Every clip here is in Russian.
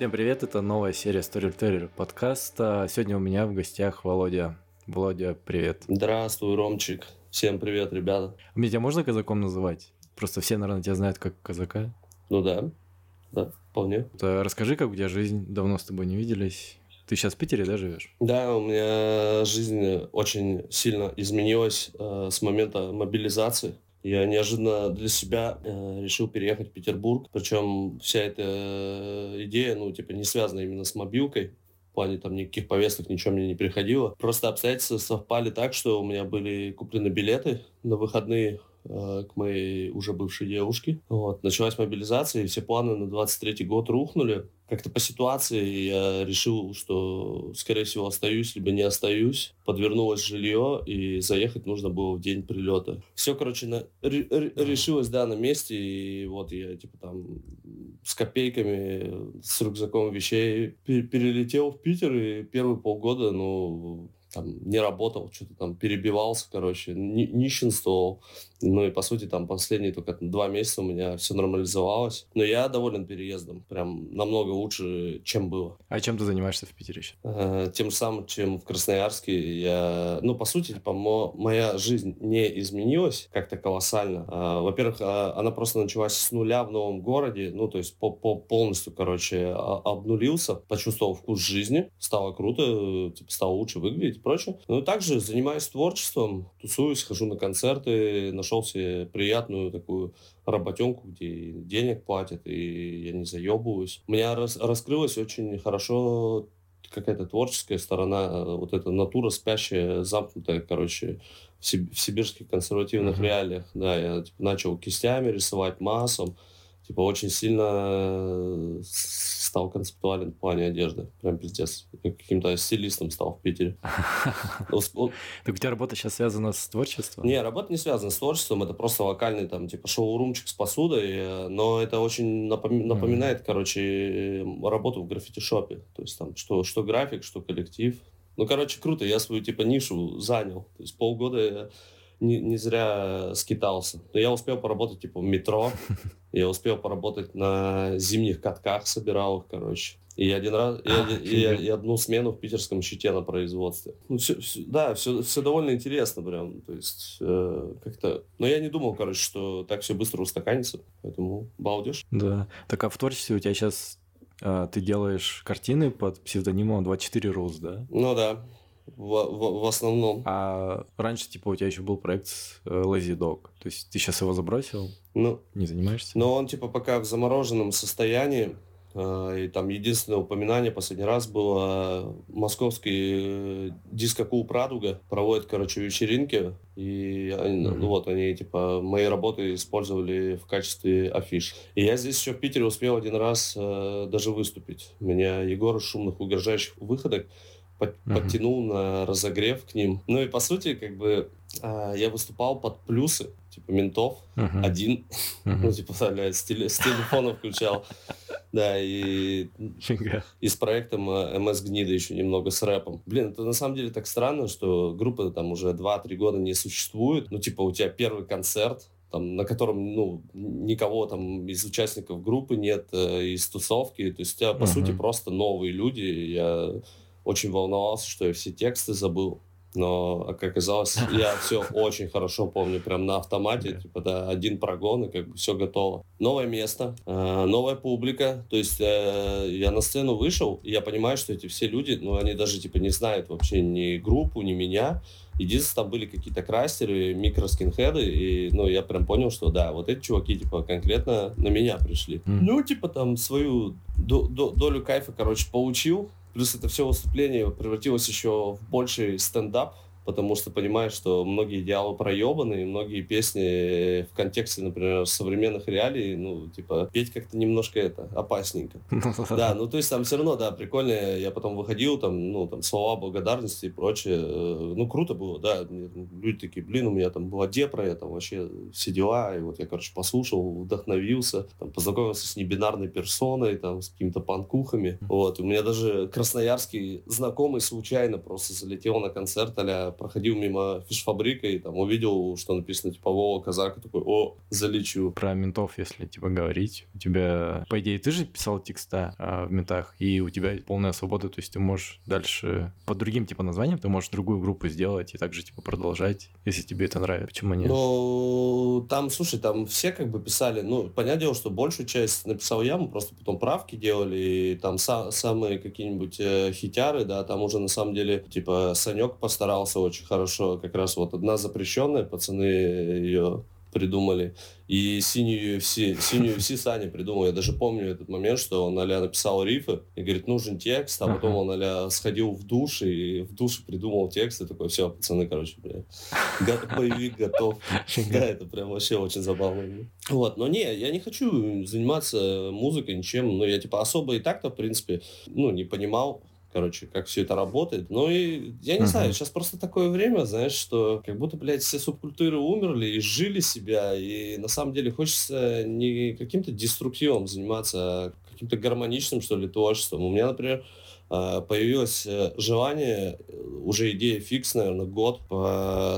Всем привет, это новая серия Storyteller подкаста. Сегодня у меня в гостях Володя. Володя, привет. Здравствуй, Ромчик. Всем привет, ребята. А меня тебя можно казаком называть? Просто все, наверное, тебя знают как казака. Ну да, да, вполне. То расскажи, как у тебя жизнь, давно с тобой не виделись. Ты сейчас в Питере, да, живешь? Да, у меня жизнь очень сильно изменилась э, с момента мобилизации. Я неожиданно для себя э, решил переехать в Петербург. Причем вся эта э, идея, ну, типа, не связана именно с мобилкой. В плане там никаких повесток, ничего мне не приходило. Просто обстоятельства совпали так, что у меня были куплены билеты на выходные Э, к моей уже бывшей девушке. Вот. Началась мобилизация, и все планы на 23 год рухнули. Как-то по ситуации я решил, что, скорее всего, остаюсь, либо не остаюсь. Подвернулось жилье, и заехать нужно было в день прилета. Все, короче, на... решилось, да, на месте, и вот я, типа, там с копейками, с рюкзаком вещей перелетел в Питер, и первые полгода, ну, там не работал, что-то там перебивался, короче, ни, нищенствовал. Ну и, по сути, там последние только два месяца у меня все нормализовалось. Но я доволен переездом. Прям намного лучше, чем было. А чем ты занимаешься в Питере сейчас? Э, тем же самым, чем в Красноярске. Я... Ну, по сути, типа, мо... моя жизнь не изменилась как-то колоссально. Э, во-первых, э, она просто началась с нуля в новом городе. Ну, то есть по -по полностью, короче, обнулился. Почувствовал вкус жизни. Стало круто, типа, стало лучше выглядеть прочее. Ну, также занимаюсь творчеством. Тусуюсь, хожу на концерты, на нашел себе приятную такую работенку, где денег платят, и я не заебываюсь. У меня рас, раскрылась очень хорошо какая-то творческая сторона, вот эта натура спящая, замкнутая, короче, в, сиб- в сибирских консервативных uh-huh. реалиях. Да, я типа, начал кистями рисовать, массом, типа очень сильно э, стал концептуален в плане одежды. Прям пиздец. Каким-то стилистом стал в Питере. Так у тебя работа сейчас связана с творчеством? Не, работа не связана с творчеством. Это просто локальный там типа шоу-румчик с посудой. Э, но это очень напоминает, короче, работу в граффити-шопе. То есть там что, что график, что коллектив. Ну, короче, круто. Я свою типа нишу занял. То есть полгода я не, не зря скитался. Но я успел поработать типа в метро, я успел поработать на зимних катках, собирал их, короче. И один раз, и, и, и одну смену в питерском щите на производстве. Ну, все, все, да, все, все довольно интересно прям. То есть, э, как-то... Но я не думал, короче, что так все быстро устаканится. Поэтому балдеж. Да. Так а в творчестве у тебя сейчас э, ты делаешь картины под псевдонимом 24 Rose, да? Ну да в, в, в основном. А раньше, типа, у тебя еще был проект э, Lazy Dog. То есть ты сейчас его забросил? Ну, не занимаешься? Но он, типа, пока в замороженном состоянии. Э, и там единственное упоминание последний раз было московский э, диско-клуб «Радуга» проводит, короче, вечеринки. И они, mm-hmm. ну, вот они, типа, мои работы использовали в качестве афиш. И я здесь еще в Питере успел один раз э, даже выступить. Меня Егор из шумных угрожающих выходок под, uh-huh. подтянул на разогрев к ним. Ну и по сути, как бы а, я выступал под плюсы, типа ментов, uh-huh. один, uh-huh. ну типа, блядь, с, теле, с телефона включал. Да, и, и с проектом МС Гнида еще немного с рэпом. Блин, это на самом деле так странно, что группа там уже 2-3 года не существует. Ну, типа, у тебя первый концерт, там, на котором ну, никого там из участников группы нет, э, из тусовки. То есть у тебя, по uh-huh. сути, просто новые люди. Я очень волновался, что я все тексты забыл. Но, как оказалось, я все очень хорошо помню, прям на автомате, типа, да, один прогон, и как бы все готово. Новое место, э, новая публика, то есть э, я на сцену вышел, и я понимаю, что эти все люди, ну, они даже, типа, не знают вообще ни группу, ни меня, Единственное, там были какие-то крастеры, микроскинхеды, и, ну, я прям понял, что да, вот эти чуваки, типа, конкретно на меня пришли. Mm. Ну, типа, там, свою до до долю кайфа, короче, получил, Плюс это все выступление превратилось еще в больший стендап, потому что понимаешь, что многие идеалы проебаны, и многие песни в контексте, например, современных реалий, ну, типа, петь как-то немножко это, опасненько. Да, ну, то есть там все равно, да, прикольно, я потом выходил, там, ну, там, слова благодарности и прочее, э, ну, круто было, да, люди такие, блин, у меня там была депра, я там вообще все дела, и вот я, короче, послушал, вдохновился, там, познакомился с небинарной персоной, там, с какими-то панкухами, вот, у меня даже красноярский знакомый случайно просто залетел на концерт а я проходил мимо фиш-фабрика и там увидел, что написано типа Вова Казак, и такой, о, залечу. Про ментов, если типа говорить, у тебя, по идее, ты же писал текста а, в ментах, и у тебя полная свобода, то есть ты можешь дальше по другим типа названиям, ты можешь другую группу сделать и также типа продолжать, если тебе это нравится. Почему нет? Ну, там, слушай, там все как бы писали, ну, понятное дело, что большую часть написал я, мы просто потом правки делали, и там са- самые какие-нибудь э, хитяры, да, там уже на самом деле, типа, Санек постарался очень хорошо, как раз вот одна запрещенная, пацаны ее придумали. И синюю UFC, синюю UFC Сани придумал. Я даже помню этот момент, что он а написал рифы и говорит, нужен текст, а потом он а сходил в душ и в душе придумал текст и такой, все, пацаны, короче, бля, боевик готов. Да, это прям вообще очень забавно. Вот, но не, я не хочу заниматься музыкой ничем, но я типа особо и так-то, в принципе, ну, не понимал, короче, как все это работает. Ну и я не uh-huh. знаю, сейчас просто такое время, знаешь, что как будто, блядь, все субкультуры умерли и жили себя, и на самом деле хочется не каким-то деструктивом заниматься, а каким-то гармоничным, что ли, творчеством. У меня, например, появилось э, желание, э, уже идея фикс, наверное, год,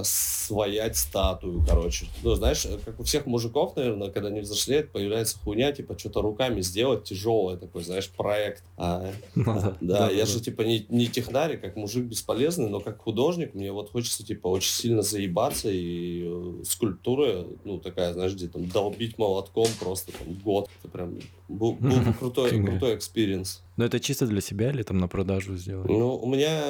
своять статую, короче. Ну, знаешь, как у всех мужиков, наверное, когда они взрослеют, появляется хуйня, типа, что-то руками сделать, тяжелое такой, знаешь, проект. А, ну, да, да, да, я да. же, типа, не, не технарь, как мужик бесполезный, но как художник мне вот хочется, типа, очень сильно заебаться, и э, скульптура, ну, такая, знаешь, где там долбить молотком просто там год. Это прям был, был бы крутой, крутой experience. Но это чисто для себя или там на продажу сделать? Ну, у меня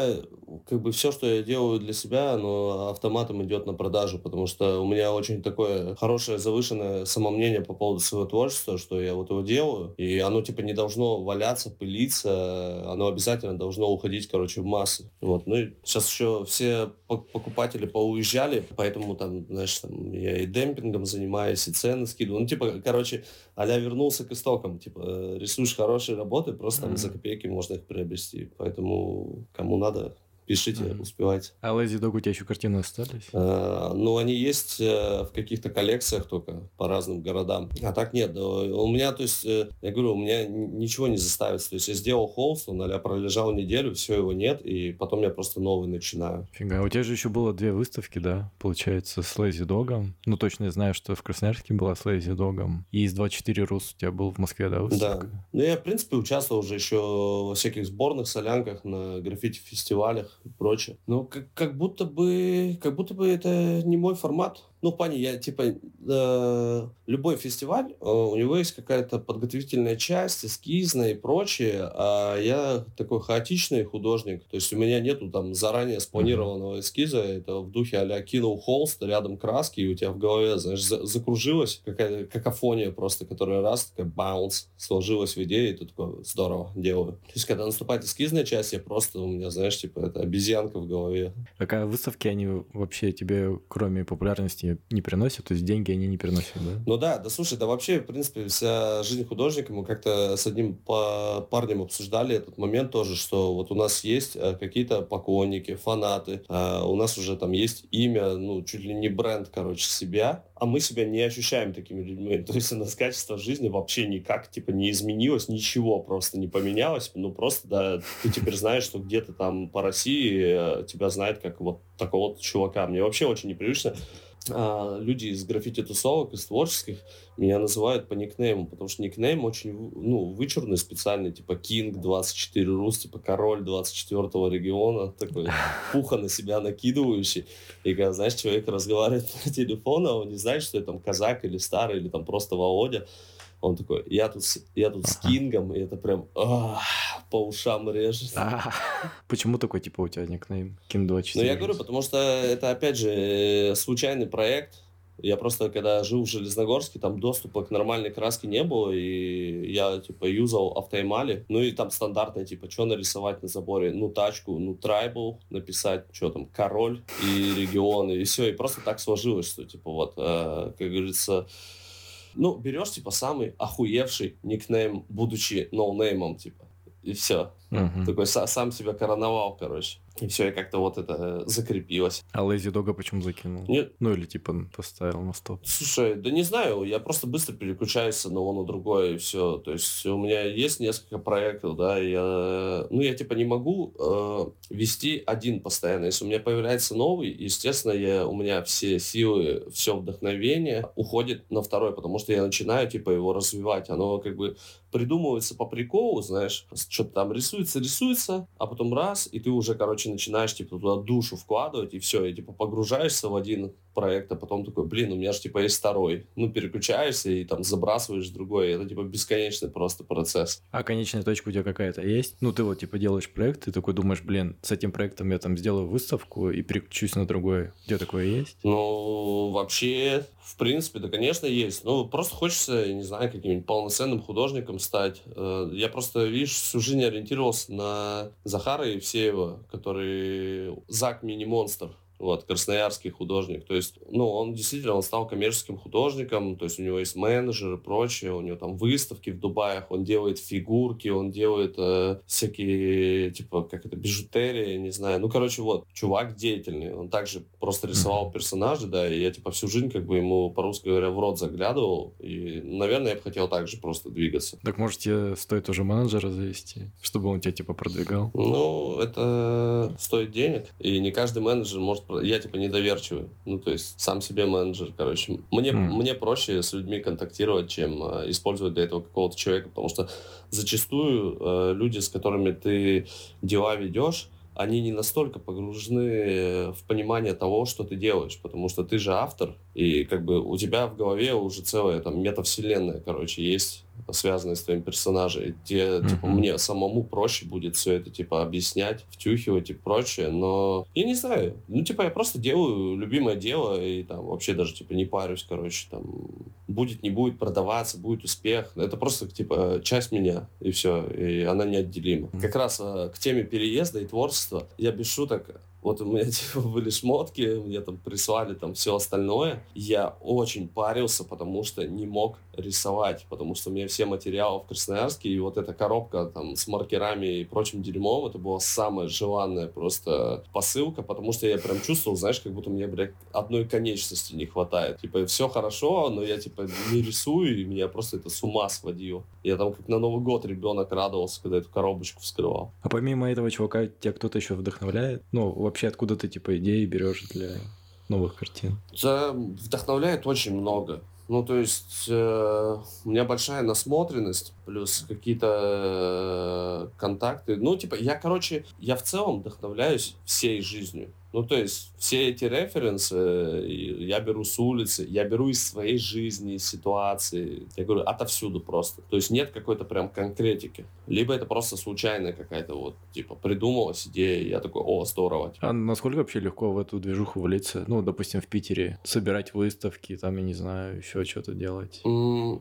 как бы все, что я делаю для себя, оно автоматом идет на продажу, потому что у меня очень такое хорошее завышенное самомнение по поводу своего творчества, что я вот его делаю, и оно типа не должно валяться, пылиться, оно обязательно должно уходить, короче, в массы. Вот. Ну и сейчас еще все покупатели поуезжали, поэтому там, знаешь, там я и демпингом занимаюсь, и цены скидываю. Ну, типа, короче, а вернулся к истокам. Типа, рисуешь хорошие работы, просто mm-hmm. там за копейки можно их приобрести. Поэтому кому надо, Пишите, mm-hmm. успевайте. А Lazy Dog у тебя еще картины остались? А, ну, они есть э, в каких-то коллекциях только по разным городам. А так нет. У меня, то есть, э, я говорю, у меня ничего не заставится. То есть я сделал холст, он а пролежал неделю, все его нет, и потом я просто новый начинаю. Фига, у тебя же еще было две выставки, да, получается, с Lazy Dog. Ну, точно я знаю, что в Красноярске была с Lazy Dog. И из 24 Рус у тебя был в Москве, да, выставка? Да. Ну, я, в принципе, участвовал уже еще во всяких сборных солянках, на граффити-фестивалях и прочее. Но как, как будто бы, как будто бы это не мой формат. Ну, в плане, я, типа, э, любой фестиваль, э, у него есть какая-то подготовительная часть, эскизная и прочее, а я такой хаотичный художник, то есть у меня нету там заранее спланированного эскиза, это в духе а кинул холст, рядом краски, и у тебя в голове, знаешь, за закружилась какая-то какофония просто, которая раз, такая баунс, сложилась в идее, и ты такой, здорово, делаю. То есть, когда наступает эскизная часть, я просто, у меня, знаешь, типа, это обезьянка в голове. Какая выставки, они вообще тебе, кроме популярности, не приносят, то есть деньги они не приносят, да? Ну да, да слушай, да вообще, в принципе, вся жизнь художника, мы как-то с одним парнем обсуждали этот момент тоже, что вот у нас есть э, какие-то поклонники, фанаты, а у нас уже там есть имя, ну, чуть ли не бренд, короче, себя, а мы себя не ощущаем такими людьми. То есть у нас качество жизни вообще никак, типа, не изменилось, ничего просто не поменялось. Ну, просто, да, ты теперь знаешь, что где-то там по России э, тебя знает как вот такого вот чувака. Мне вообще очень непривычно а, люди из граффити-тусовок, из творческих, меня называют по никнейму, потому что никнейм очень, ну, вычурный, специальный, типа King 24 Рус, типа Король 24 региона, такой пуха на себя накидывающий. И когда, знаешь, человек разговаривает по телефону, а он не знает, что это там казак или старый, или там просто Володя, он такой, я тут, я тут ага. с Кингом, и это прям ах, по ушам режет. А, почему такой, типа, у тебя никнейм Кинг 24? Ну, я говорю, потому что это, опять же, э, случайный проект. Я просто, когда жил в Железногорске, там доступа к нормальной краске не было, и я, типа, юзал автоэмали. Ну, и там стандартное, типа, что нарисовать на заборе? Ну, тачку, ну, трайбл написать, что там, король и регионы, и все. И просто так сложилось, что, типа, вот, э, как говорится, ну, берешь, типа, самый охуевший никнейм, будучи ноунеймом, типа, и все. Угу. Такой сам себя короновал, короче. И все, и как-то вот это закрепилось. А Лэйзи Дога почему закинул? Нет. Ну или типа поставил на стоп. Слушай, да не знаю, я просто быстро переключаюсь на одно на другое, и все. То есть у меня есть несколько проектов, да, я, ну я типа не могу э, вести один постоянно. Если у меня появляется новый, естественно, я, у меня все силы, все вдохновение уходит на второй, потому что я начинаю типа его развивать. Оно как бы придумывается по приколу, знаешь, что-то там рисуется, рисуется, а потом раз, и ты уже, короче, начинаешь, типа, туда душу вкладывать, и все, и, типа, погружаешься в один проект, а потом такой, блин, у меня же, типа, есть второй. Ну, переключаешься и там забрасываешь другой. Это, типа, бесконечный просто процесс. А конечная точка у тебя какая-то есть? Ну, ты вот, типа, делаешь проект, ты такой думаешь, блин, с этим проектом я там сделаю выставку и переключусь на другой. У тебя такое есть? Ну, вообще, в принципе, да, конечно, есть. Ну, просто хочется, не знаю, каким-нибудь полноценным художником стать. Э, я просто, видишь, всю жизнь ориентировался на Захара Евсеева, который Зак Мини-монстр вот, красноярский художник. То есть, ну, он действительно, он стал коммерческим художником, то есть у него есть менеджеры и прочее, у него там выставки в Дубаях, он делает фигурки, он делает э, всякие, типа, как это, бижутерия, не знаю. Ну, короче, вот, чувак деятельный, он также просто рисовал персонажей, да, и я, типа, всю жизнь, как бы, ему, по-русски говоря, в рот заглядывал, и, наверное, я бы хотел также просто двигаться. Так, может, тебе стоит уже менеджера завести, чтобы он тебя, типа, продвигал? Ну, это стоит денег, и не каждый менеджер может я типа недоверчивый. Ну, то есть сам себе менеджер, короче. Мне, mm. мне проще с людьми контактировать, чем э, использовать для этого какого-то человека, потому что зачастую э, люди, с которыми ты дела ведешь, они не настолько погружены в понимание того, что ты делаешь, потому что ты же автор, и как бы у тебя в голове уже целая там метавселенная, короче, есть связанные с твоим персонажем. Тебе, mm-hmm. типа, мне самому проще будет все это, типа, объяснять, втюхивать и прочее, но я не знаю. Ну, типа, я просто делаю любимое дело и там вообще даже, типа, не парюсь, короче, там, будет, не будет продаваться, будет успех. Это просто, типа, часть меня, и все, и она неотделима. Mm-hmm. Как раз э, к теме переезда и творчества я без шуток вот у меня типа были шмотки, мне там прислали там все остальное. Я очень парился, потому что не мог рисовать, потому что у меня все материалы в Красноярске, и вот эта коробка там с маркерами и прочим дерьмом, это была самая желанная просто посылка, потому что я прям чувствовал, знаешь, как будто мне, блядь, одной конечности не хватает. Типа, все хорошо, но я, типа, не рисую, и меня просто это с ума сводило. Я там как на Новый год ребенок радовался, когда эту коробочку вскрывал. А помимо этого чувака, тебя кто-то еще вдохновляет? Ну, вообще, откуда ты, типа, идеи берешь для новых картин? Да, вдохновляет очень много. Ну, то есть э, у меня большая насмотренность, плюс какие-то э, контакты. Ну, типа, я, короче, я в целом вдохновляюсь всей жизнью. Ну, то есть все эти референсы я беру с улицы, я беру из своей жизни, из ситуации. Я говорю, отовсюду просто. То есть нет какой-то прям конкретики. Либо это просто случайная какая-то вот, типа, придумалась идея, я такой, о, здорово. А насколько вообще легко в эту движуху влиться? Ну, допустим, в Питере собирать выставки, там, я не знаю, еще что-то делать? Mm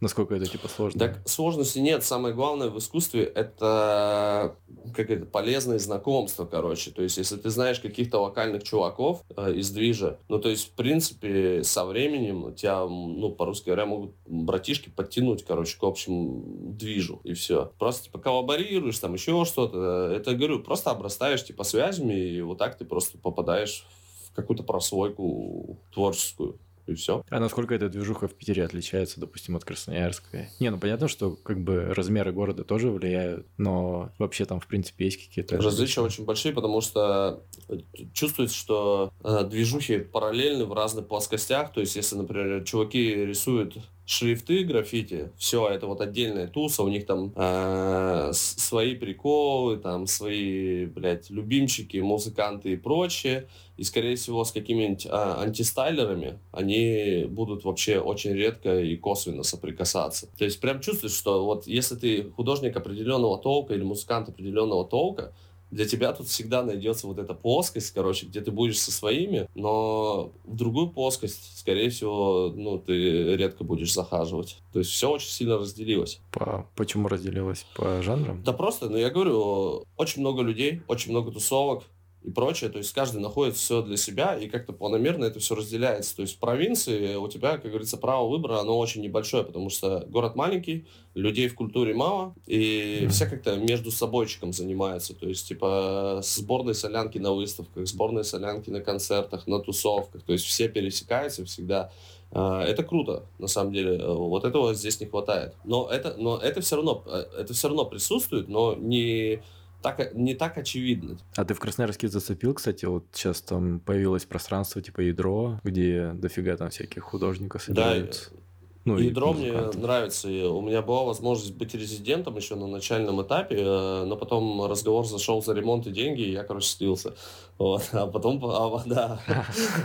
Насколько это типа сложно? Так сложности нет. Самое главное в искусстве это как это полезные знакомства, короче. То есть, если ты знаешь каких-то локальных чуваков э, из движа, ну то есть, в принципе, со временем тебя, ну, по-русски говоря, могут братишки подтянуть, короче, к общему движу, и все. Просто типа коллаборируешь, там еще что-то. Это, говорю, просто обрастаешь типа связями, и вот так ты просто попадаешь в какую-то прослойку творческую и все. А насколько эта движуха в Питере отличается, допустим, от Красноярской? Не, ну понятно, что как бы размеры города тоже влияют, но вообще там, в принципе, есть какие-то... Различия очень большие, потому что э, чувствуется, что э, движухи параллельны в разных плоскостях. То есть, если, например, чуваки рисуют шрифты граффити, все, это вот отдельная туса, у них там э, свои приколы, там свои, блядь, любимчики, музыканты и прочее. И, скорее всего, с какими-нибудь э, антистайлерами они будут вообще очень редко и косвенно соприкасаться. То есть прям чувствуешь, что вот если ты художник определенного толка или музыкант определенного толка, для тебя тут всегда найдется вот эта плоскость, короче, где ты будешь со своими, но в другую плоскость, скорее всего, ну, ты редко будешь захаживать. То есть все очень сильно разделилось. По... Почему разделилось? По жанрам? Да просто, ну, я говорю, очень много людей, очень много тусовок, и прочее. То есть каждый находит все для себя и как-то планомерно это все разделяется. То есть в провинции у тебя, как говорится, право выбора, оно очень небольшое, потому что город маленький, людей в культуре мало, и mm-hmm. все как-то между собойчиком занимаются. То есть, типа, сборной солянки на выставках, сборной солянки на концертах, на тусовках. То есть все пересекаются всегда. А, это круто, на самом деле. Вот этого здесь не хватает. Но это, но это все равно, э, это все равно присутствует, но не так, не так очевидно. А ты в Красноярске зацепил, кстати, вот сейчас там появилось пространство типа ядро, где дофига там всяких художников собираются. Да, ну, Ядро мне нравится. У меня была возможность быть резидентом еще на начальном этапе, э, но потом разговор зашел за ремонт и деньги, и я, короче, слился. Вот. А потом, а, да,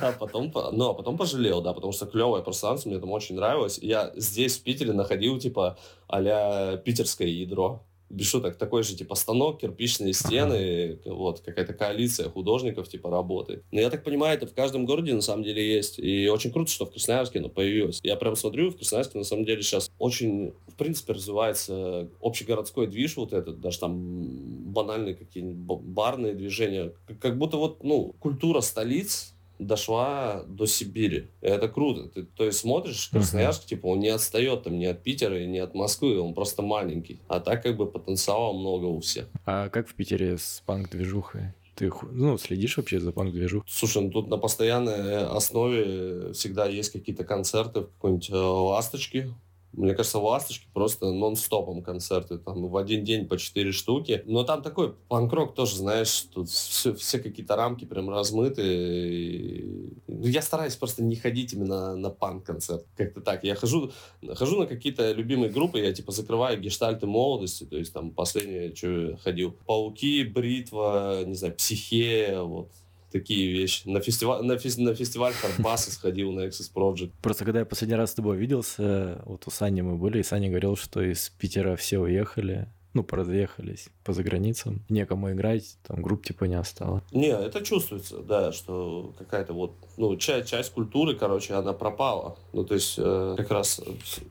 а потом, ну, а потом пожалел, да, потому что клевое пространство, мне там очень нравилось. Я здесь, в Питере, находил, типа, а питерское ядро без шуток, такой же, типа, станок, кирпичные стены, вот, какая-то коалиция художников, типа, работает. Но я так понимаю, это в каждом городе, на самом деле, есть. И очень круто, что в Красноярске оно появилось. Я прям смотрю, в Красноярске, на самом деле, сейчас очень, в принципе, развивается общегородской движ вот этот, даже там банальные какие-нибудь барные движения. Как будто вот, ну, культура столиц, дошла до Сибири. Это круто. Ты, то есть смотришь, Красноярск, uh-huh. типа, он не отстает там ни от Питера и ни от Москвы, он просто маленький. А так как бы потенциала много у всех. А как в Питере с панк-движухой? Ты ну, следишь вообще за панк-движухой? Слушай, ну тут на постоянной основе всегда есть какие-то концерты в какой-нибудь э, «Ласточке», мне кажется, в «Ласточке» просто нон-стопом концерты, там в один день по четыре штуки. Но там такой панк-рок тоже, знаешь, тут все, все какие-то рамки прям размыты. И... Ну, я стараюсь просто не ходить именно на панк-концерт. Как-то так. Я хожу, хожу на какие-то любимые группы, я типа закрываю гештальты молодости, то есть там последнее, что ходил. Пауки, Бритва, не знаю, Психея, вот такие вещи. На фестиваль, на, фес, на фестиваль Хардбаса сходил на Access Project. Просто когда я последний раз с тобой виделся, вот у Сани мы были, и Саня говорил, что из Питера все уехали, ну, поразъехались по заграницам, некому играть, там групп типа не осталось. Не, это чувствуется, да, что какая-то вот, ну, часть, часть культуры, короче, она пропала. Ну, то есть, э, как раз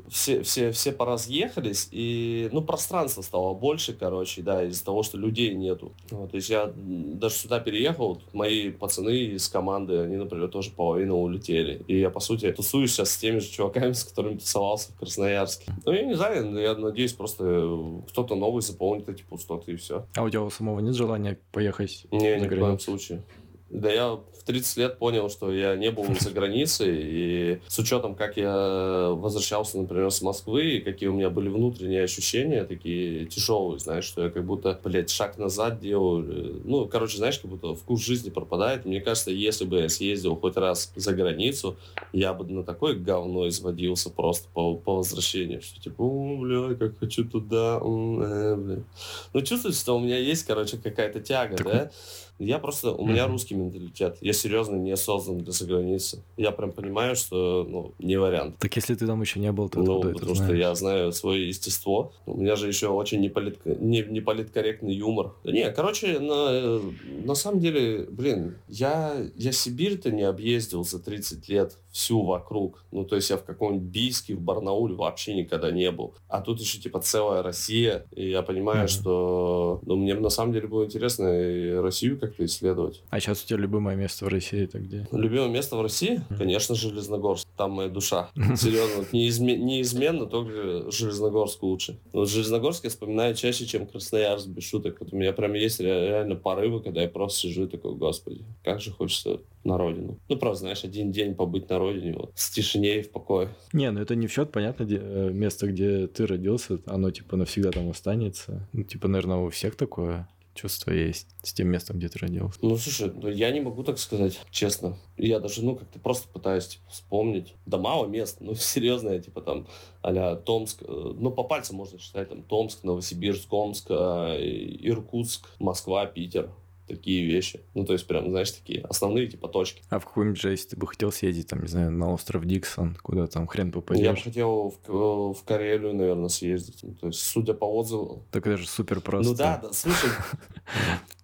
все, все, все поразъехались, и, ну, пространство стало больше, короче, да, из-за того, что людей нету. Вот, то есть, я даже сюда переехал, мои пацаны из команды, они, например, тоже половину улетели. И я, по сути, тусуюсь сейчас с теми же чуваками, с которыми тусовался в Красноярске. Ну, я не знаю, я надеюсь, просто кто-то новый заполнит эти пустоты, и все. А у тебя у самого нет желания поехать? Не, ни в коем случае. Да я в 30 лет понял, что я не был за границей, и с учетом, как я возвращался, например, с Москвы, и какие у меня были внутренние ощущения, такие тяжелые, знаешь, что я как будто, блядь, шаг назад делаю. Ну, короче, знаешь, как будто вкус жизни пропадает. Мне кажется, если бы я съездил хоть раз за границу, я бы на такое говно изводился просто по, по возвращению, что типа, о, бля, как хочу туда, э, бля. Ну, чувствуется, что у меня есть, короче, какая-то тяга, так... да? Я просто, у меня русский менталитет. Я серьезно не создан для заграницы. Я прям понимаю, что, ну, не вариант. Так если ты там еще не был, то Ну, потому что я знаю свое естество. У меня же еще очень неполит... не, неполиткорректный юмор. Не, короче, на, на самом деле, блин, я, я Сибирь-то не объездил за 30 лет всю вокруг. Ну, то есть я в каком-нибудь Бийске, в Барнауле вообще никогда не был. А тут еще, типа, целая Россия. И я понимаю, mm-hmm. что... Ну, мне на самом деле было интересно и Россию как-то исследовать. А сейчас у тебя любимое место в России это где? Любимое место в России? Mm-hmm. Конечно, Железногорск. Там моя душа. Серьезно, неизме... неизменно только Железногорск лучше. Вот Железногорск я вспоминаю чаще, чем Красноярск, без шуток. Вот у меня прям есть реально порывы, когда я просто сижу и такой, господи, как же хочется на родину. Ну, просто, знаешь, один день побыть на родине, вот, с тишине и в покое. Не, ну это не в счет, понятно, где, э, место, где ты родился, оно, типа, навсегда там останется. Ну, типа, наверное, у всех такое чувство есть с тем местом, где ты родился? Ну, слушай, ну, я не могу так сказать, честно. Я даже, ну, как-то просто пытаюсь типа, вспомнить. Да мало мест, ну, серьезно, я, типа, там, а Томск, э, ну, по пальцам можно считать, там, Томск, Новосибирск, Омск, э, Иркутск, Москва, Питер такие вещи. Ну, то есть, прям, знаешь, такие основные, типа, точки. А в какую-нибудь же, если ты бы хотел съездить, там, не знаю, на остров Диксон, куда там хрен попадешь? Я бы хотел в, в Карелию, наверное, съездить. Ну, то есть, судя по отзывам... Так это же супер просто. Ну да, да, слушай...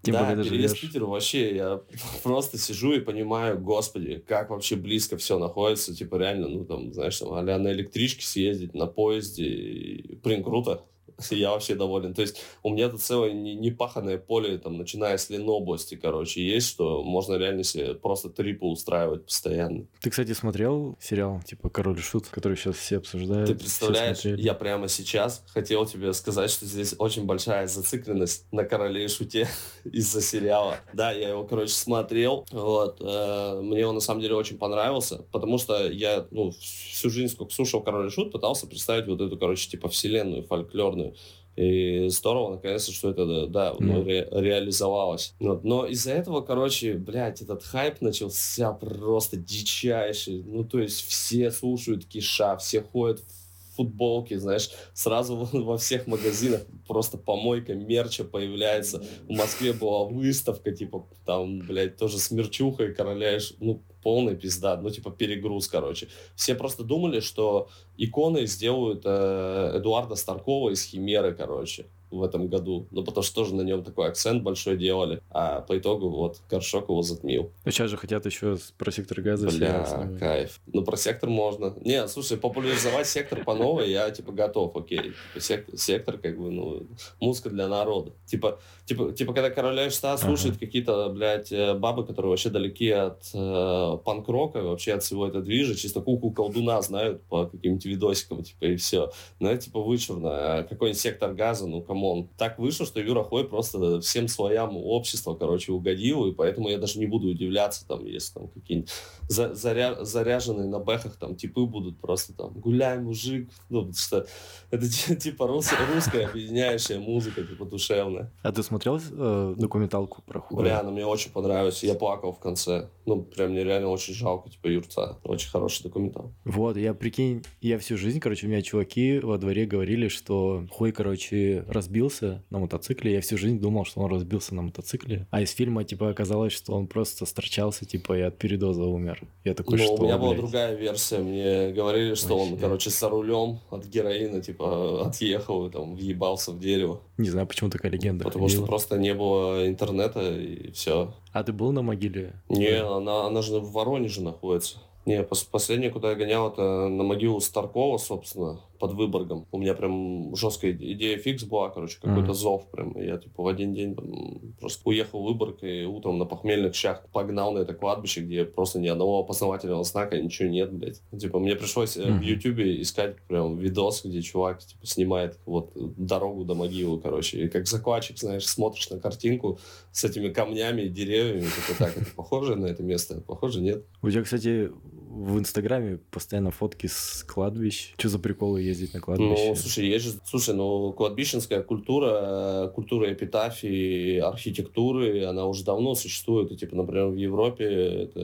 Тем да, более переезд в Питер вообще, я просто сижу и понимаю, господи, как вообще близко все находится, типа реально, ну там, знаешь, там, а на электричке съездить, на поезде, блин, круто, я вообще доволен. То есть у меня тут целое непаханное поле, там, начиная с Ленобласти, короче, есть, что можно реально себе просто трипл устраивать постоянно. Ты, кстати, смотрел сериал, типа «Король и Шут», который сейчас все обсуждают? Ты представляешь, я прямо сейчас хотел тебе сказать, что здесь очень большая зацикленность на «Короле и Шуте» из-за сериала. Да, я его, короче, смотрел, вот, э, мне он на самом деле очень понравился, потому что я, ну, всю жизнь, сколько слушал «Король и Шут», пытался представить вот эту, короче, типа вселенную фольклорную. И здорово, наконец-то, что это, да, ну, ре- реализовалось. Вот. Но из-за этого, короче, блядь, этот хайп начался просто дичайший. Ну, то есть все слушают Киша, все ходят в футболки, знаешь, сразу во всех магазинах просто помойка мерча появляется. В Москве была выставка, типа, там, блядь, тоже с мерчухой короляешь, ну, полный пизда, ну, типа, перегруз, короче. Все просто думали, что иконы сделают э, Эдуарда Старкова из Химеры, короче в этом году. Ну, потому что тоже на нем такой акцент большой делали. А по итогу вот Горшок его затмил. Ну, сейчас же хотят еще про сектор газа. Бля, кайф. Ну, про сектор можно. Не, слушай, популяризовать сектор по новой я, типа, готов, окей. Типа, сектор, сектор, как бы, ну, музыка для народа. Типа, типа, типа когда Шта слушают ага. какие-то, блядь, э, бабы, которые вообще далеки от э, панк-рока, вообще от всего этого движа, чисто куку колдуна знают по каким-нибудь видосикам, типа, и все. Ну, это, типа, вычурно. А какой-нибудь сектор газа, ну, come on, come on. Так вышло, что Юра Хой просто всем слоям общества, короче, угодил, и поэтому я даже не буду удивляться, там, если там какие-нибудь за, заря, заряженные на бэхах там типы будут просто там гуляй, мужик, ну, потому что это типа рус, русская объединяющая музыка, типа душевная. А ты смотрел э, документалку про Хуя? Бля, она мне очень понравилась, я плакал в конце. Ну, прям мне реально очень жалко, типа, Юрца. Очень хороший документал. Вот, я, прикинь, я всю жизнь, короче, у меня чуваки во дворе говорили, что Хуй, короче, разбил разбился на мотоцикле. Я всю жизнь думал, что он разбился на мотоцикле. А из фильма, типа, оказалось, что он просто сторчался, типа, и от передоза умер. Я такой, ну, что, у меня блядь? была другая версия. Мне говорили, что Вообще. он, короче, с рулем от героина, типа, отъехал и там въебался в дерево. Не знаю, почему такая легенда. Потому ходила. что просто не было интернета и все. А ты был на могиле? Не, она, она же в Воронеже находится. Не, последнее, куда я гонял, это на могилу Старкова, собственно под Выборгом. У меня прям жесткая идея фикс была, короче, какой-то mm-hmm. зов прям. Я типа в один день там, просто уехал в Выборг и утром на похмельных щах погнал на это кладбище, где просто ни одного опознавательного знака, ничего нет, блядь. Типа мне пришлось mm-hmm. в Ютубе искать прям видос, где чувак типа снимает вот дорогу до могилы, короче. И как закладчик, знаешь, смотришь на картинку с этими камнями и деревьями, типа так, это похоже на это место? Похоже, нет. У тебя, кстати, в Инстаграме постоянно фотки с кладбищ. Что за приколы ездить на кладбище? Ну, слушай, есть же, слушай, ну, кладбищенская культура, культура эпитафии, архитектуры, она уже давно существует. И, типа, например, в Европе, это,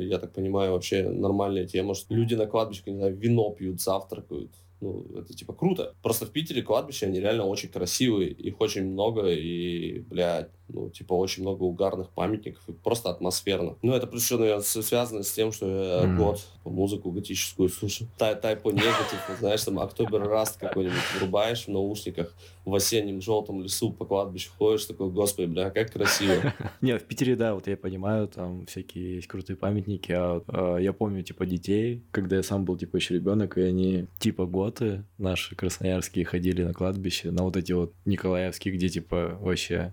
я так понимаю, вообще нормальная тема, что люди на кладбище, не знаю, вино пьют, завтракают. Ну, это типа круто. Просто в Питере кладбища, они реально очень красивые, их очень много, и, блядь, ну, типа, очень много угарных памятников, и просто атмосферно. Ну, это плюс еще, наверное, связано с тем, что я mm. год музыку готическую слушаю. Тай Тайпо негатив, знаешь, там, Октобер Раст какой-нибудь врубаешь в наушниках, в осеннем желтом лесу по кладбищу ходишь, такой, господи, бля, как красиво. Не, в Питере, да, вот я понимаю, там всякие есть крутые памятники, а, а я помню, типа, детей, когда я сам был, типа, еще ребенок, и они, типа, готы наши красноярские ходили на кладбище, на вот эти вот николаевские, где, типа, вообще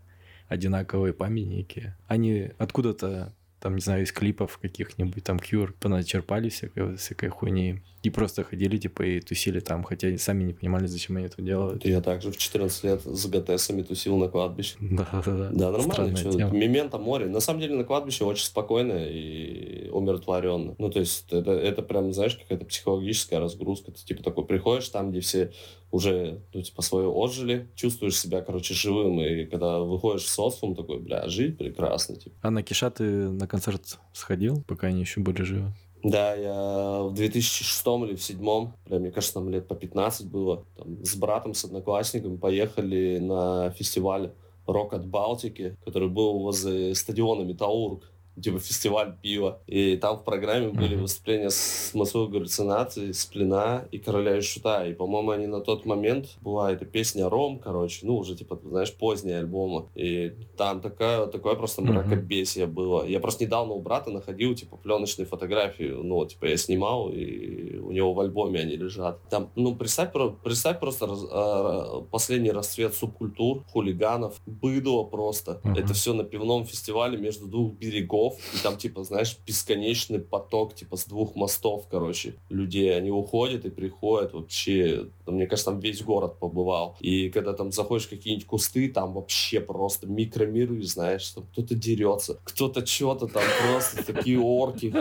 одинаковые памятники. Они откуда-то там, не знаю, из клипов каких-нибудь, там, Cure, поначерпали всякой, всякой хуйни. И просто ходили, типа, и тусили там, хотя сами не понимали, зачем они это делают. Я также в 14 лет с ГТСами тусил на кладбище. Да, да, да. Да, нормально. Что, мементо море. На самом деле на кладбище очень спокойно и умиротворенно. Ну, то есть это, это прям, знаешь, какая-то психологическая разгрузка. Ты, типа, такой приходишь там, где все уже, ну, типа, свое отжили, чувствуешь себя, короче, живым, и когда выходишь в социум, такой, бля, жить прекрасно, типа. А на Киша ты на концерт сходил, пока они еще были живы? Да, я в 2006 или в 2007, бля, мне кажется, нам лет по 15 было, там, с братом, с одноклассником поехали на фестиваль «Рок от Балтики», который был возле стадиона «Металлург». Типа фестиваль пива. И там в программе были выступления с массовой галлюцинацией, Сплина и Короля и Шута. И, по-моему, они на тот момент была эта песня Ром, короче, ну, уже, типа, знаешь, поздние альбомы. И там такая, такое просто мракобесие было. Я просто недавно у брата находил, типа, пленочные фотографии. Ну, типа, я снимал, и у него в альбоме они лежат. Там, ну, представь, представь просто раз, а, последний расцвет субкультур, хулиганов, быдло просто. Uh-huh. Это все на пивном фестивале между двух берегов. И там, типа, знаешь, бесконечный поток, типа, с двух мостов, короче, людей. Они уходят и приходят вообще. Мне кажется, там весь город побывал. И когда там заходишь в какие-нибудь кусты, там вообще просто микромиры, знаешь, там кто-то дерется, кто-то что-то там просто такие орки,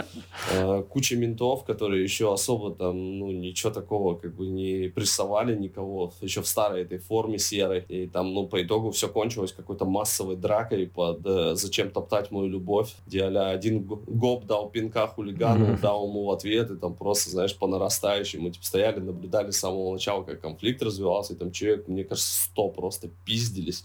э, куча ментов, которые еще особо там, ну, ничего такого как бы не прессовали никого, еще в старой этой форме серой. И там, ну, по итогу все кончилось какой-то массовой дракой под э, «Зачем топтать мою любовь», где а один гоп дал пинка хулигану, mm-hmm. дал ему ответ, и там просто, знаешь, по нарастающей мы типа стояли, наблюдали с самого начала, как конфликт развивался, и там человек, мне кажется, сто просто пиздились.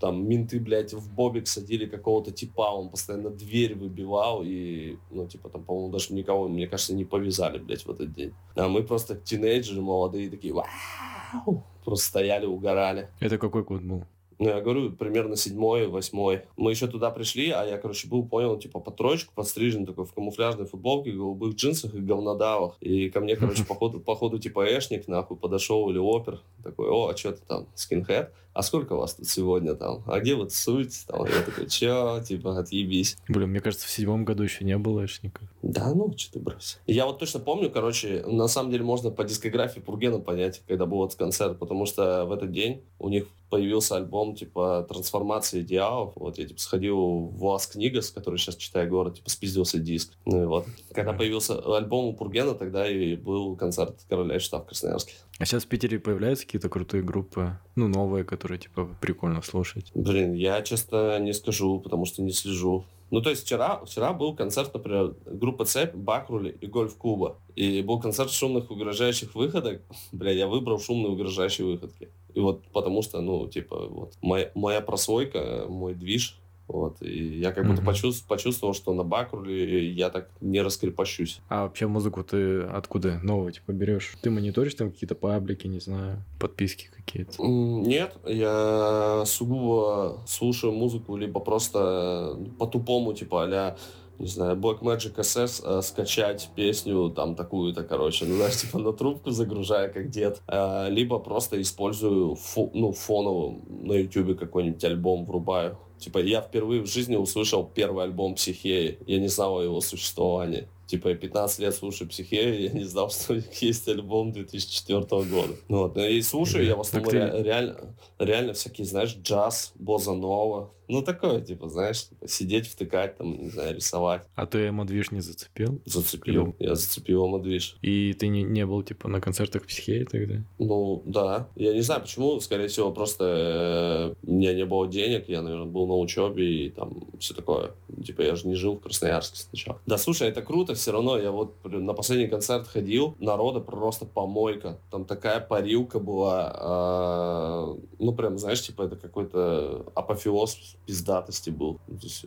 Там менты, блядь, в бобик садили какого-то типа, он постоянно дверь выбивал, и, ну, типа, там, по-моему, даже никого, мне кажется, не повязали, блядь, в этот день. А мы просто тинейджеры молодые такие, вау, просто стояли, угорали. Это какой год был? Ну, я говорю, примерно седьмой, восьмой. Мы еще туда пришли, а я, короче, был, понял, типа, по троечку подстрижен, такой в камуфляжной футболке, голубых джинсах и говнодавах. И ко мне, короче, походу, походу типа, эшник, нахуй, подошел или опер. Такой, о, а что ты там, скинхед? А сколько вас тут сегодня там? А где вот суть? Там, я такой, че, типа, отъебись. Блин, мне кажется, в седьмом году еще не было эшников. Да, ну, что ты брось. Я вот точно помню, короче, на самом деле можно по дискографии Пургена понять, когда был этот концерт, потому что в этот день у них появился альбом, типа, «Трансформация идеалов». Вот я, типа, сходил в УАЗ Книгас, который сейчас читаю город, типа, спиздился диск. Ну и вот. Когда появился альбом у Пургена, тогда и был концерт «Короля и штаб» в Красноярске. А сейчас в Питере появляются какие-то крутые группы, ну, новые, которые, типа, прикольно слушать? Блин, я честно не скажу, потому что не слежу. Ну, то есть вчера, вчера был концерт, например, группа «Цепь», «Бакрули» и «Гольф-клуба». И был концерт шумных угрожающих выходок. Бля, я выбрал шумные угрожающие выходки. И вот потому что, ну, типа, вот моя, моя прослойка, мой движ, вот, и я как будто почувствовал, почувствовал, что на Бакруле я так не раскрепощусь. А вообще музыку ты откуда нового типа берешь? Ты мониторишь там какие-то паблики, не знаю, подписки какие-то? Нет, я сугубо слушаю музыку либо просто по-тупому, типа а не знаю, Black Magic SS э, скачать песню там такую-то, короче, ну, знаешь, типа на трубку загружая, как дед. Э, либо просто использую фу, ну, фоново на YouTube какой-нибудь альбом врубаю. Типа, я впервые в жизни услышал первый альбом Психеи. Я не знал о его существовании. Типа, я 15 лет слушаю Психею, я не знал, что у них есть альбом 2004 года. Ну, вот. И слушаю я в основном ты... реально, реально всякие, знаешь, джаз, боза нова, ну, такое, типа, знаешь, типа, сидеть, втыкать, там, не знаю, рисовать. А ты эмодвиж не зацепил? Зацепил. Я зацепил эмодвиж. И ты не, не был, типа, на концертах психеи тогда? Ну, да. Я не знаю, почему. Скорее всего, просто э, у меня не было денег, я, наверное, был на учебе и там все такое. Типа, я же не жил в Красноярске сначала. Да, слушай, это круто все равно. Я вот на последний концерт ходил, народа просто помойка. Там такая парилка была. Э, ну, прям, знаешь, типа, это какой-то апофеоз пиздатости был.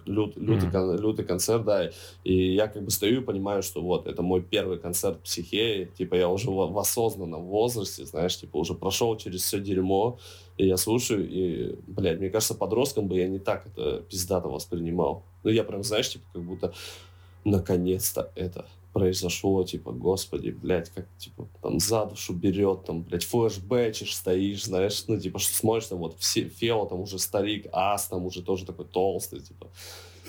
Лют, лютый, mm-hmm. лютый концерт, да. И я как бы стою и понимаю, что вот, это мой первый концерт психеи. Типа я уже в, в осознанном возрасте, знаешь, типа уже прошел через все дерьмо. И я слушаю, и, блядь, мне кажется, подростком бы я не так это пиздато воспринимал. Ну, я прям, знаешь, типа, как будто наконец-то это произошло, типа, господи, блядь, как, типа, там, за душу берет, там, блядь, флешбэчишь, стоишь, знаешь, ну, типа, что смотришь, там, вот, все, Фео, там, уже старик, Ас, там, уже тоже такой толстый, типа,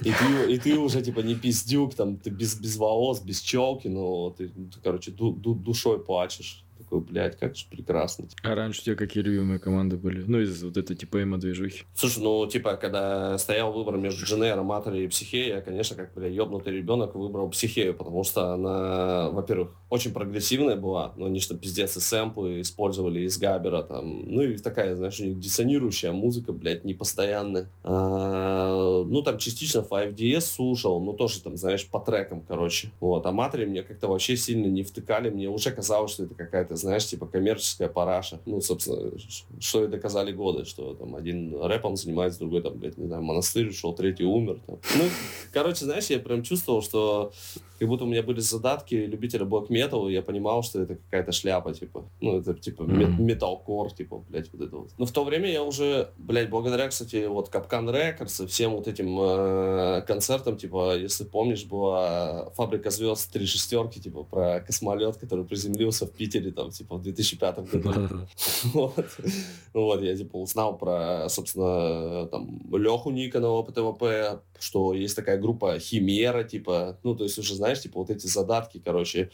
и ты, и ты уже, типа, не пиздюк, там, ты без, без волос, без челки, ты, ты короче, ду, ду, душой плачешь такой, блядь, как же прекрасно. А раньше у тебя какие любимые команды были? Ну, из вот этой типа эмо-движухи. Слушай, ну, типа, когда стоял выбор между Дженей, Матери и Психеей, я, конечно, как, бля, ебнутый ребенок выбрал Психею, потому что она, во-первых, очень прогрессивная была, но они что, пиздец, и сэмплы использовали из Габера, там, ну, и такая, знаешь, у них диссонирующая музыка, блядь, непостоянная. А, ну, там частично 5DS слушал, но тоже там, знаешь, по трекам, короче. Вот, а матери мне как-то вообще сильно не втыкали, мне уже казалось, что это какая-то, знаешь, типа коммерческая параша. Ну, собственно, что и доказали годы, что там один рэпом занимается, другой там, блядь, не знаю, монастырь ушел, третий умер. Там. Ну, короче, знаешь, я прям чувствовал, что как будто у меня были задатки любителя блок металла, и я понимал, что это какая-то шляпа, типа, ну, это, типа, mm-hmm. металкор, типа, блядь, вот это вот. Но в то время я уже, блядь, благодаря, кстати, вот Капкан Рекордс и всем вот этим э, концертам, типа, если помнишь, была Фабрика звезд три шестерки, типа, про космолет, который приземлился в Питере, там, типа, в 2005 году. Вот. Вот, я, типа, узнал про, собственно, там, Леху Никонова по ТВП, что есть такая группа Химера, типа, ну, то есть уже, знаешь, типа вот эти задатки, короче,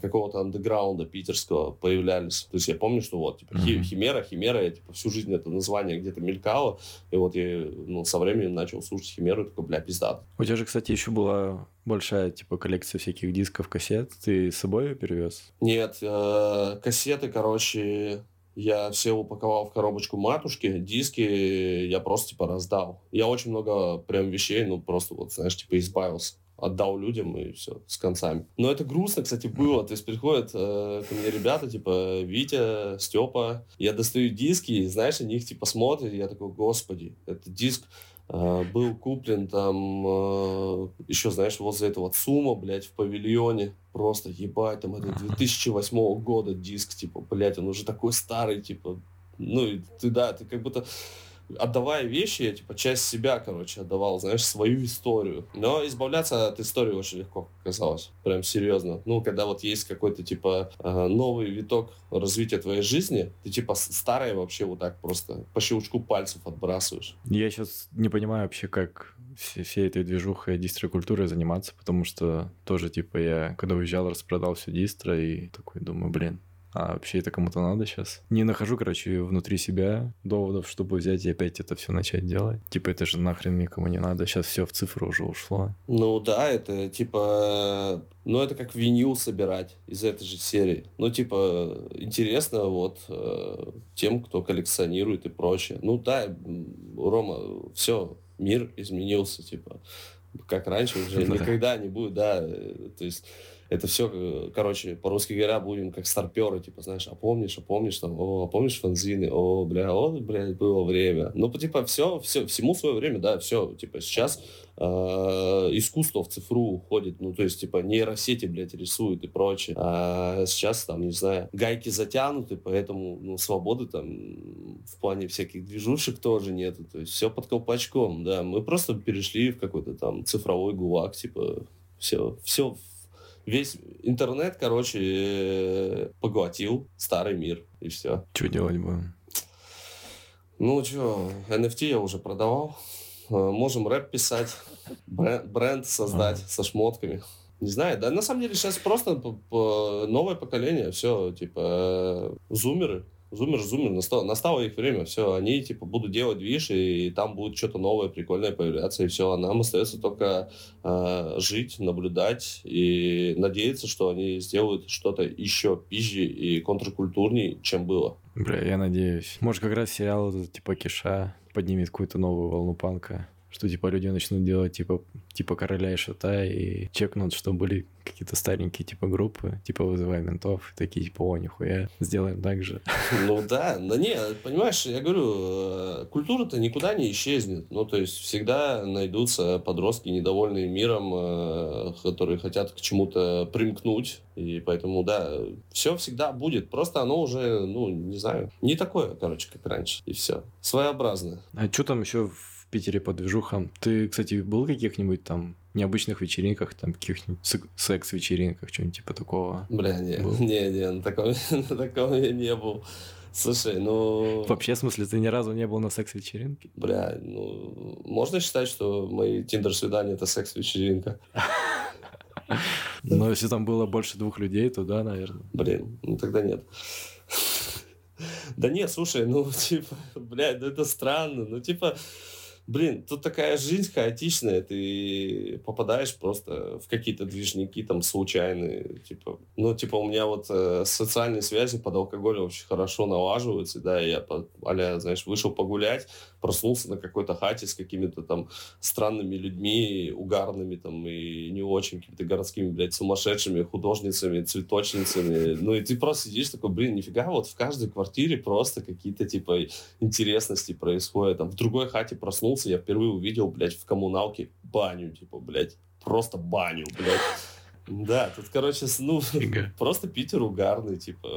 какого-то андеграунда питерского появлялись. То есть я помню, что вот, типа, mm-hmm. Химера, Химера, я, типа, всю жизнь это название где-то мелькало, и вот я, ну, со временем начал слушать Химеру, такой, бля, пиздат. У тебя же, кстати, еще была большая, типа, коллекция всяких дисков, кассет. Ты с собой ее перевез? Нет, э, кассеты, короче, я все упаковал в коробочку матушки, диски я просто, типа, раздал. Я очень много прям вещей, ну, просто вот, знаешь, типа, избавился отдал людям и все, с концами. Но это грустно, кстати, было. То есть приходят э, ко мне ребята, типа, Витя, Степа. Я достаю диски, и, знаешь, они их, типа, смотрят, и я такой, господи, это диск э, был куплен там э, еще, знаешь, возле этого ЦУМа, блядь, в павильоне. Просто ебать, там это 2008 года диск, типа, блядь, он уже такой старый, типа, ну, и ты, да, ты как будто отдавая вещи, я, типа, часть себя, короче, отдавал, знаешь, свою историю. Но избавляться от истории очень легко казалось. Прям серьезно. Ну, когда вот есть какой-то, типа, э, новый виток развития твоей жизни, ты, типа, старое вообще вот так просто по щелчку пальцев отбрасываешь. Я сейчас не понимаю вообще, как всей этой движухой дистрокультурой заниматься, потому что тоже, типа, я, когда уезжал, распродал все дистро и такой думаю, блин, а вообще это кому-то надо сейчас. Не нахожу, короче, внутри себя доводов, чтобы взять и опять это все начать делать. Типа, это же нахрен никому не надо, сейчас все в цифру уже ушло. Ну да, это типа, ну это как винил собирать из этой же серии. Ну типа, интересно вот э, тем, кто коллекционирует и прочее. Ну да, Рома, все, мир изменился, типа, как раньше уже никогда не будет, да, то есть это все, э, короче, по-русски говоря, будем как старперы, типа, знаешь, а помнишь, а помнишь, там, о, а помнишь фанзины, о, бля, о, бля, было время. Ну, типа, все, все, всему свое время, да, все, типа, сейчас э, искусство в цифру уходит, ну, то есть, типа, нейросети, блядь, рисуют и прочее. А сейчас, там, не знаю, гайки затянуты, поэтому, ну, свободы там в плане всяких движушек тоже нету, то есть, все под колпачком, да, мы просто перешли в какой-то там цифровой гулаг, типа, все, все весь интернет, короче, э, поглотил старый мир, и все. Что делать будем? Ну, что, NFT я уже продавал. Э, можем рэп писать, бренд, создать а. со шмотками. Не знаю, да на самом деле сейчас просто новое поколение, все, типа, э, зумеры, Зумер, зумер, настало, настало их время, все, они, типа, будут делать движ, и там будет что-то новое, прикольное появляться, и все, а нам остается только э, жить, наблюдать и надеяться, что они сделают что-то еще пизже и контркультурней, чем было. Бля, я надеюсь. Может, как раз сериал, типа, Киша поднимет какую-то новую волну панка что типа люди начнут делать типа типа короля и шута и чекнут, что были какие-то старенькие типа группы, типа вызывай ментов, и такие типа, о, нихуя, сделаем так же. Ну да, но не, понимаешь, я говорю, э, культура-то никуда не исчезнет, ну то есть всегда найдутся подростки, недовольные миром, э, которые хотят к чему-то примкнуть, и поэтому, да, все всегда будет, просто оно уже, ну, не знаю, не такое, короче, как раньше, и все, своеобразное. А что там еще в Питере по движухам. Ты, кстати, был в каких-нибудь там необычных вечеринках, там каких-нибудь секс-вечеринках, что-нибудь типа такого? Бля, не, был? не, не, на таком, на таком я не был. Слушай, ну... Вообще, в смысле, ты ни разу не был на секс-вечеринке? Бля, ну... Можно считать, что мои тиндер-свидания — это секс-вечеринка? Но если там было больше двух людей, то да, наверное. Блин, ну тогда нет. Да нет, слушай, ну, типа, блядь, ну это странно. Ну, типа, блин, тут такая жизнь хаотичная, ты попадаешь просто в какие-то движники там случайные, типа, ну, типа, у меня вот э, социальные связи под алкоголем очень хорошо налаживаются, да, я, а знаешь, вышел погулять, проснулся на какой-то хате с какими-то там странными людьми, угарными там и не очень какими-то городскими, блядь, сумасшедшими художницами, цветочницами, ну, и ты просто сидишь такой, блин, нифига, вот в каждой квартире просто какие-то, типа, интересности происходят, там, в другой хате проснулся, я впервые увидел, блядь, в коммуналке баню, типа, блядь, просто баню, блядь. Да, тут, короче, ну, просто Питер угарный, типа,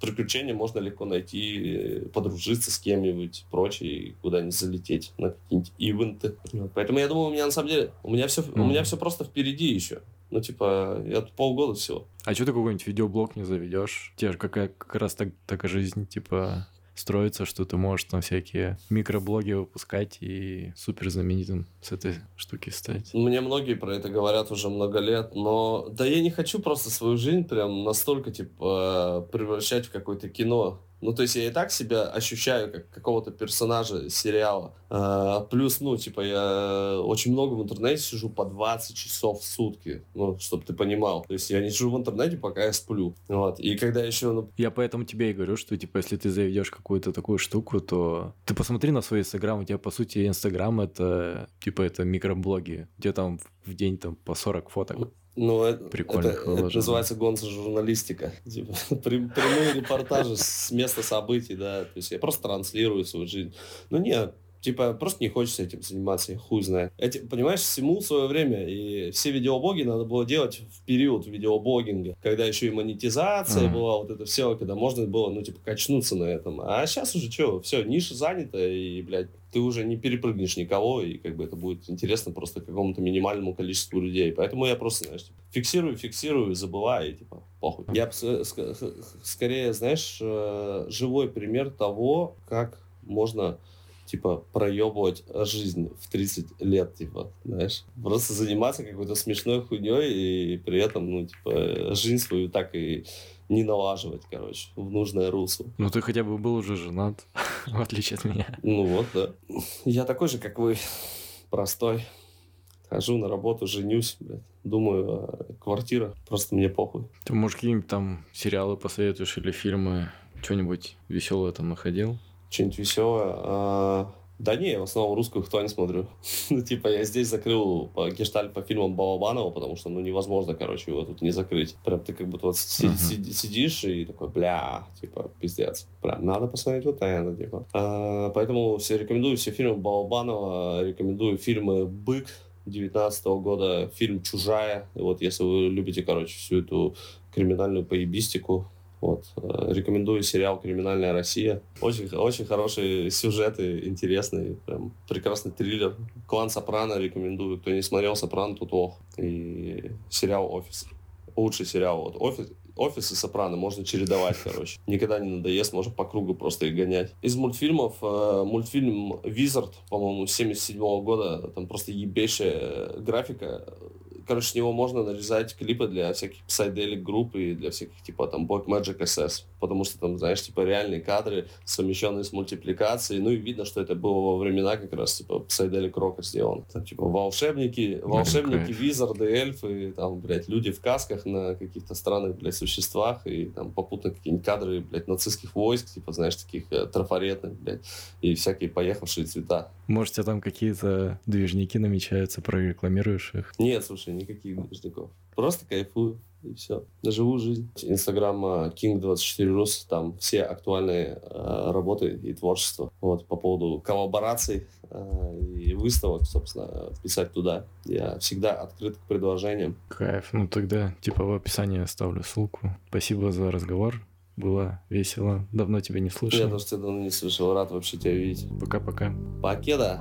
приключения можно легко найти, подружиться с кем-нибудь, прочее, куда-нибудь залететь на какие-нибудь ивенты. Поэтому я думаю, у меня на самом деле, у меня все, у меня все просто впереди еще. Ну, типа, я тут полгода всего. А что ты какой-нибудь видеоблог не заведешь? Те же какая как раз так, такая жизнь, типа, строится, что ты можешь там всякие микроблоги выпускать и супер знаменитым с этой штуки стать. Мне многие про это говорят уже много лет, но да я не хочу просто свою жизнь прям настолько типа превращать в какое-то кино. Ну, то есть я и так себя ощущаю как какого-то персонажа сериала. А, плюс, ну, типа, я очень много в интернете сижу по 20 часов в сутки, ну, чтобы ты понимал. То есть я не сижу в интернете, пока я сплю. Вот. И когда еще... Ну... Я поэтому тебе и говорю, что, типа, если ты заведешь какую-то такую штуку, то ты посмотри на свой инстаграм, у тебя, по сути, инстаграм это, типа, это микроблоги, где там в день там по 40 фоток. Ну, это, это, это называется гонза журналистика. Типа, прямые репортажи с места событий, да. То есть я просто транслирую свою жизнь. Ну, нет, Типа, просто не хочется этим заниматься, я хуй знает. Эти, понимаешь, всему свое время, и все видеоблоги надо было делать в период видеоблогинга, когда еще и монетизация mm-hmm. была, вот это все, когда можно было, ну, типа, качнуться на этом. А сейчас уже что, все, ниша занята, и, блядь, ты уже не перепрыгнешь никого, и как бы это будет интересно просто какому-то минимальному количеству людей. Поэтому я просто, знаешь, типа, фиксирую, фиксирую, забываю, и типа, похуй. Я скорее, знаешь, э, живой пример того, как можно типа, проебывать жизнь в 30 лет, типа, знаешь. Просто заниматься какой-то смешной хуйней и при этом, ну, типа, жизнь свою так и не налаживать, короче, в нужное русло. Ну, ты хотя бы был уже женат, в отличие от меня. Ну вот, да. Я такой же, как вы, простой. Хожу на работу, женюсь, блядь. Думаю, а квартира, просто мне похуй. Ты, может, какие-нибудь там сериалы посоветуешь или фильмы? Что-нибудь веселое там находил? Что-нибудь веселое. А, да не, в основном русскую кто не смотрю. ну, типа, я здесь закрыл по гештальт по фильмам Балабанова, потому что, ну, невозможно, короче, его тут не закрыть. Прям ты как будто вот си- uh-huh. си- сидишь и такой, бля, типа, пиздец. Прям надо посмотреть вот это, типа. А, поэтому все рекомендую все фильмы Балабанова, рекомендую фильмы «Бык», 19 года фильм «Чужая». Вот если вы любите, короче, всю эту криминальную поебистику, вот. Э, рекомендую сериал «Криминальная Россия». Очень, очень хорошие сюжеты, интересные, прям прекрасный триллер. «Клан Сопрано» рекомендую. Кто не смотрел «Сопрано», тут ох. И сериал «Офис». Лучший сериал. Вот «Офис», «Офис» и «Сопрано» можно чередовать, короче. Никогда не надоест, можно по кругу просто их гонять. Из мультфильмов, э, мультфильм «Визард», по-моему, 77 -го года, там просто ебейшая графика, короче, с него можно нарезать клипы для всяких psychedelic групп и для всяких, типа, там, Black Magic SS, потому что там, знаешь, типа, реальные кадры, совмещенные с мультипликацией, ну, и видно, что это было во времена как раз, типа, psychedelic рока сделано. Там, типа, волшебники, волшебники, okay. визарды, эльфы, там, блядь, люди в касках на каких-то странных, блядь, существах, и там попутно какие-нибудь кадры, блядь, нацистских войск, типа, знаешь, таких э, трафаретных, блядь, и всякие поехавшие цвета. Может, у тебя там какие-то движники намечаются, прорекламируешь их? Нет, слушай, никаких движников. Просто кайфую и все. Живу жизнь. Инстаграм King24Rus, там все актуальные э, работы и творчество. Вот, по поводу коллабораций э, и выставок, собственно, писать туда. Я всегда открыт к предложениям. Кайф. Ну тогда, типа, в описании оставлю ссылку. Спасибо за разговор. Было весело. Давно тебя не слышал. Я тоже тебя давно не слышал. Рад вообще тебя видеть. Пока-пока. Покеда.